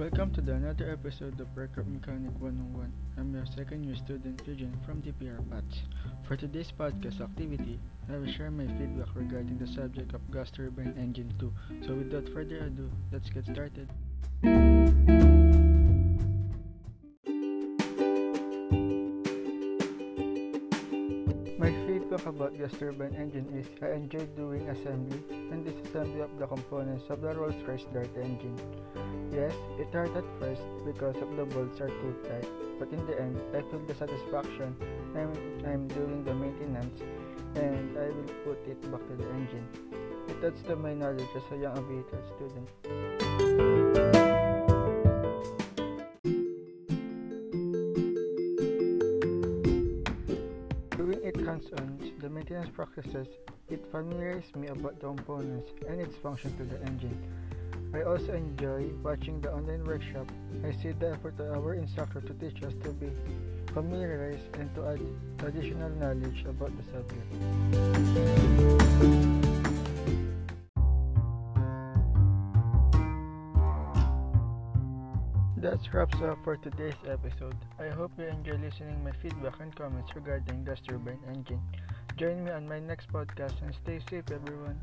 Welcome to the another episode of Aircraft Mechanic 101. I'm your second year student Eugene from DPR PATS. For today's podcast activity, I will share my feedback regarding the subject of gas turbine engine 2. So without further ado, let's get started. My feedback about gas turbine engine is I enjoy doing assembly and disassembly of the components of the Rolls-Royce Dart engine. Yes, it hurt at first because of the bolts are too tight, but in the end, I feel the satisfaction and I'm doing the maintenance and I will put it back to the engine. It adds to my knowledge as a young aviator student. Hands-on, the maintenance practices, it familiarizes me about the components and its function to the engine. I also enjoy watching the online workshop. I see the effort of our instructor to teach us to be familiarized and to add additional knowledge about the subject. That wraps up for today's episode. I hope you enjoy listening my feedback and comments regarding gas turbine engine. Join me on my next podcast and stay safe everyone.